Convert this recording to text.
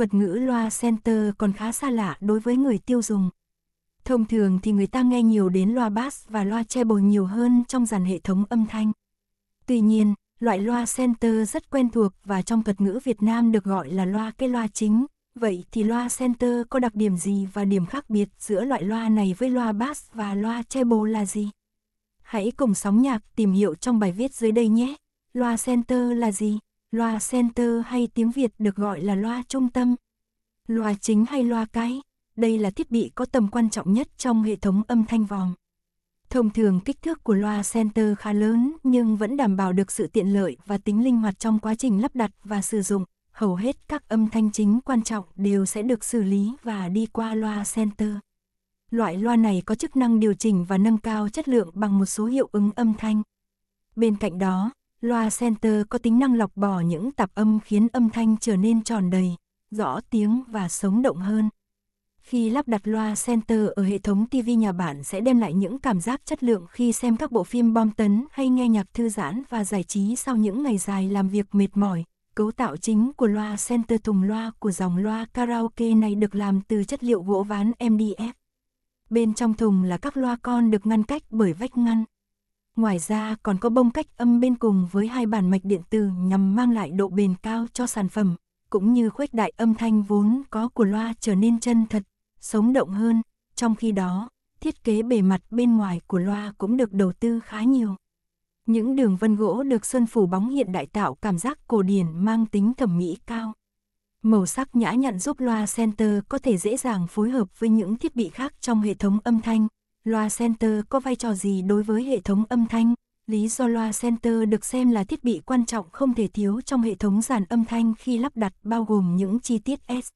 thuật ngữ loa center còn khá xa lạ đối với người tiêu dùng. Thông thường thì người ta nghe nhiều đến loa bass và loa treble nhiều hơn trong dàn hệ thống âm thanh. Tuy nhiên, loại loa center rất quen thuộc và trong thuật ngữ Việt Nam được gọi là loa cái loa chính. Vậy thì loa center có đặc điểm gì và điểm khác biệt giữa loại loa này với loa bass và loa treble là gì? Hãy cùng sóng nhạc tìm hiểu trong bài viết dưới đây nhé. Loa center là gì? Loa center hay tiếng Việt được gọi là loa trung tâm. Loa chính hay loa cái? Đây là thiết bị có tầm quan trọng nhất trong hệ thống âm thanh vòng. Thông thường kích thước của loa center khá lớn nhưng vẫn đảm bảo được sự tiện lợi và tính linh hoạt trong quá trình lắp đặt và sử dụng. Hầu hết các âm thanh chính quan trọng đều sẽ được xử lý và đi qua loa center. Loại loa này có chức năng điều chỉnh và nâng cao chất lượng bằng một số hiệu ứng âm thanh. Bên cạnh đó, loa center có tính năng lọc bỏ những tạp âm khiến âm thanh trở nên tròn đầy, rõ tiếng và sống động hơn. Khi lắp đặt loa center ở hệ thống TV nhà bạn sẽ đem lại những cảm giác chất lượng khi xem các bộ phim bom tấn hay nghe nhạc thư giãn và giải trí sau những ngày dài làm việc mệt mỏi. Cấu tạo chính của loa center thùng loa của dòng loa karaoke này được làm từ chất liệu gỗ ván MDF. Bên trong thùng là các loa con được ngăn cách bởi vách ngăn. Ngoài ra còn có bông cách âm bên cùng với hai bản mạch điện tử nhằm mang lại độ bền cao cho sản phẩm, cũng như khuếch đại âm thanh vốn có của loa trở nên chân thật, sống động hơn. Trong khi đó, thiết kế bề mặt bên ngoài của loa cũng được đầu tư khá nhiều. Những đường vân gỗ được sơn phủ bóng hiện đại tạo cảm giác cổ điển mang tính thẩm mỹ cao. Màu sắc nhã nhặn giúp loa center có thể dễ dàng phối hợp với những thiết bị khác trong hệ thống âm thanh. Loa center có vai trò gì đối với hệ thống âm thanh? Lý do loa center được xem là thiết bị quan trọng không thể thiếu trong hệ thống dàn âm thanh khi lắp đặt bao gồm những chi tiết S.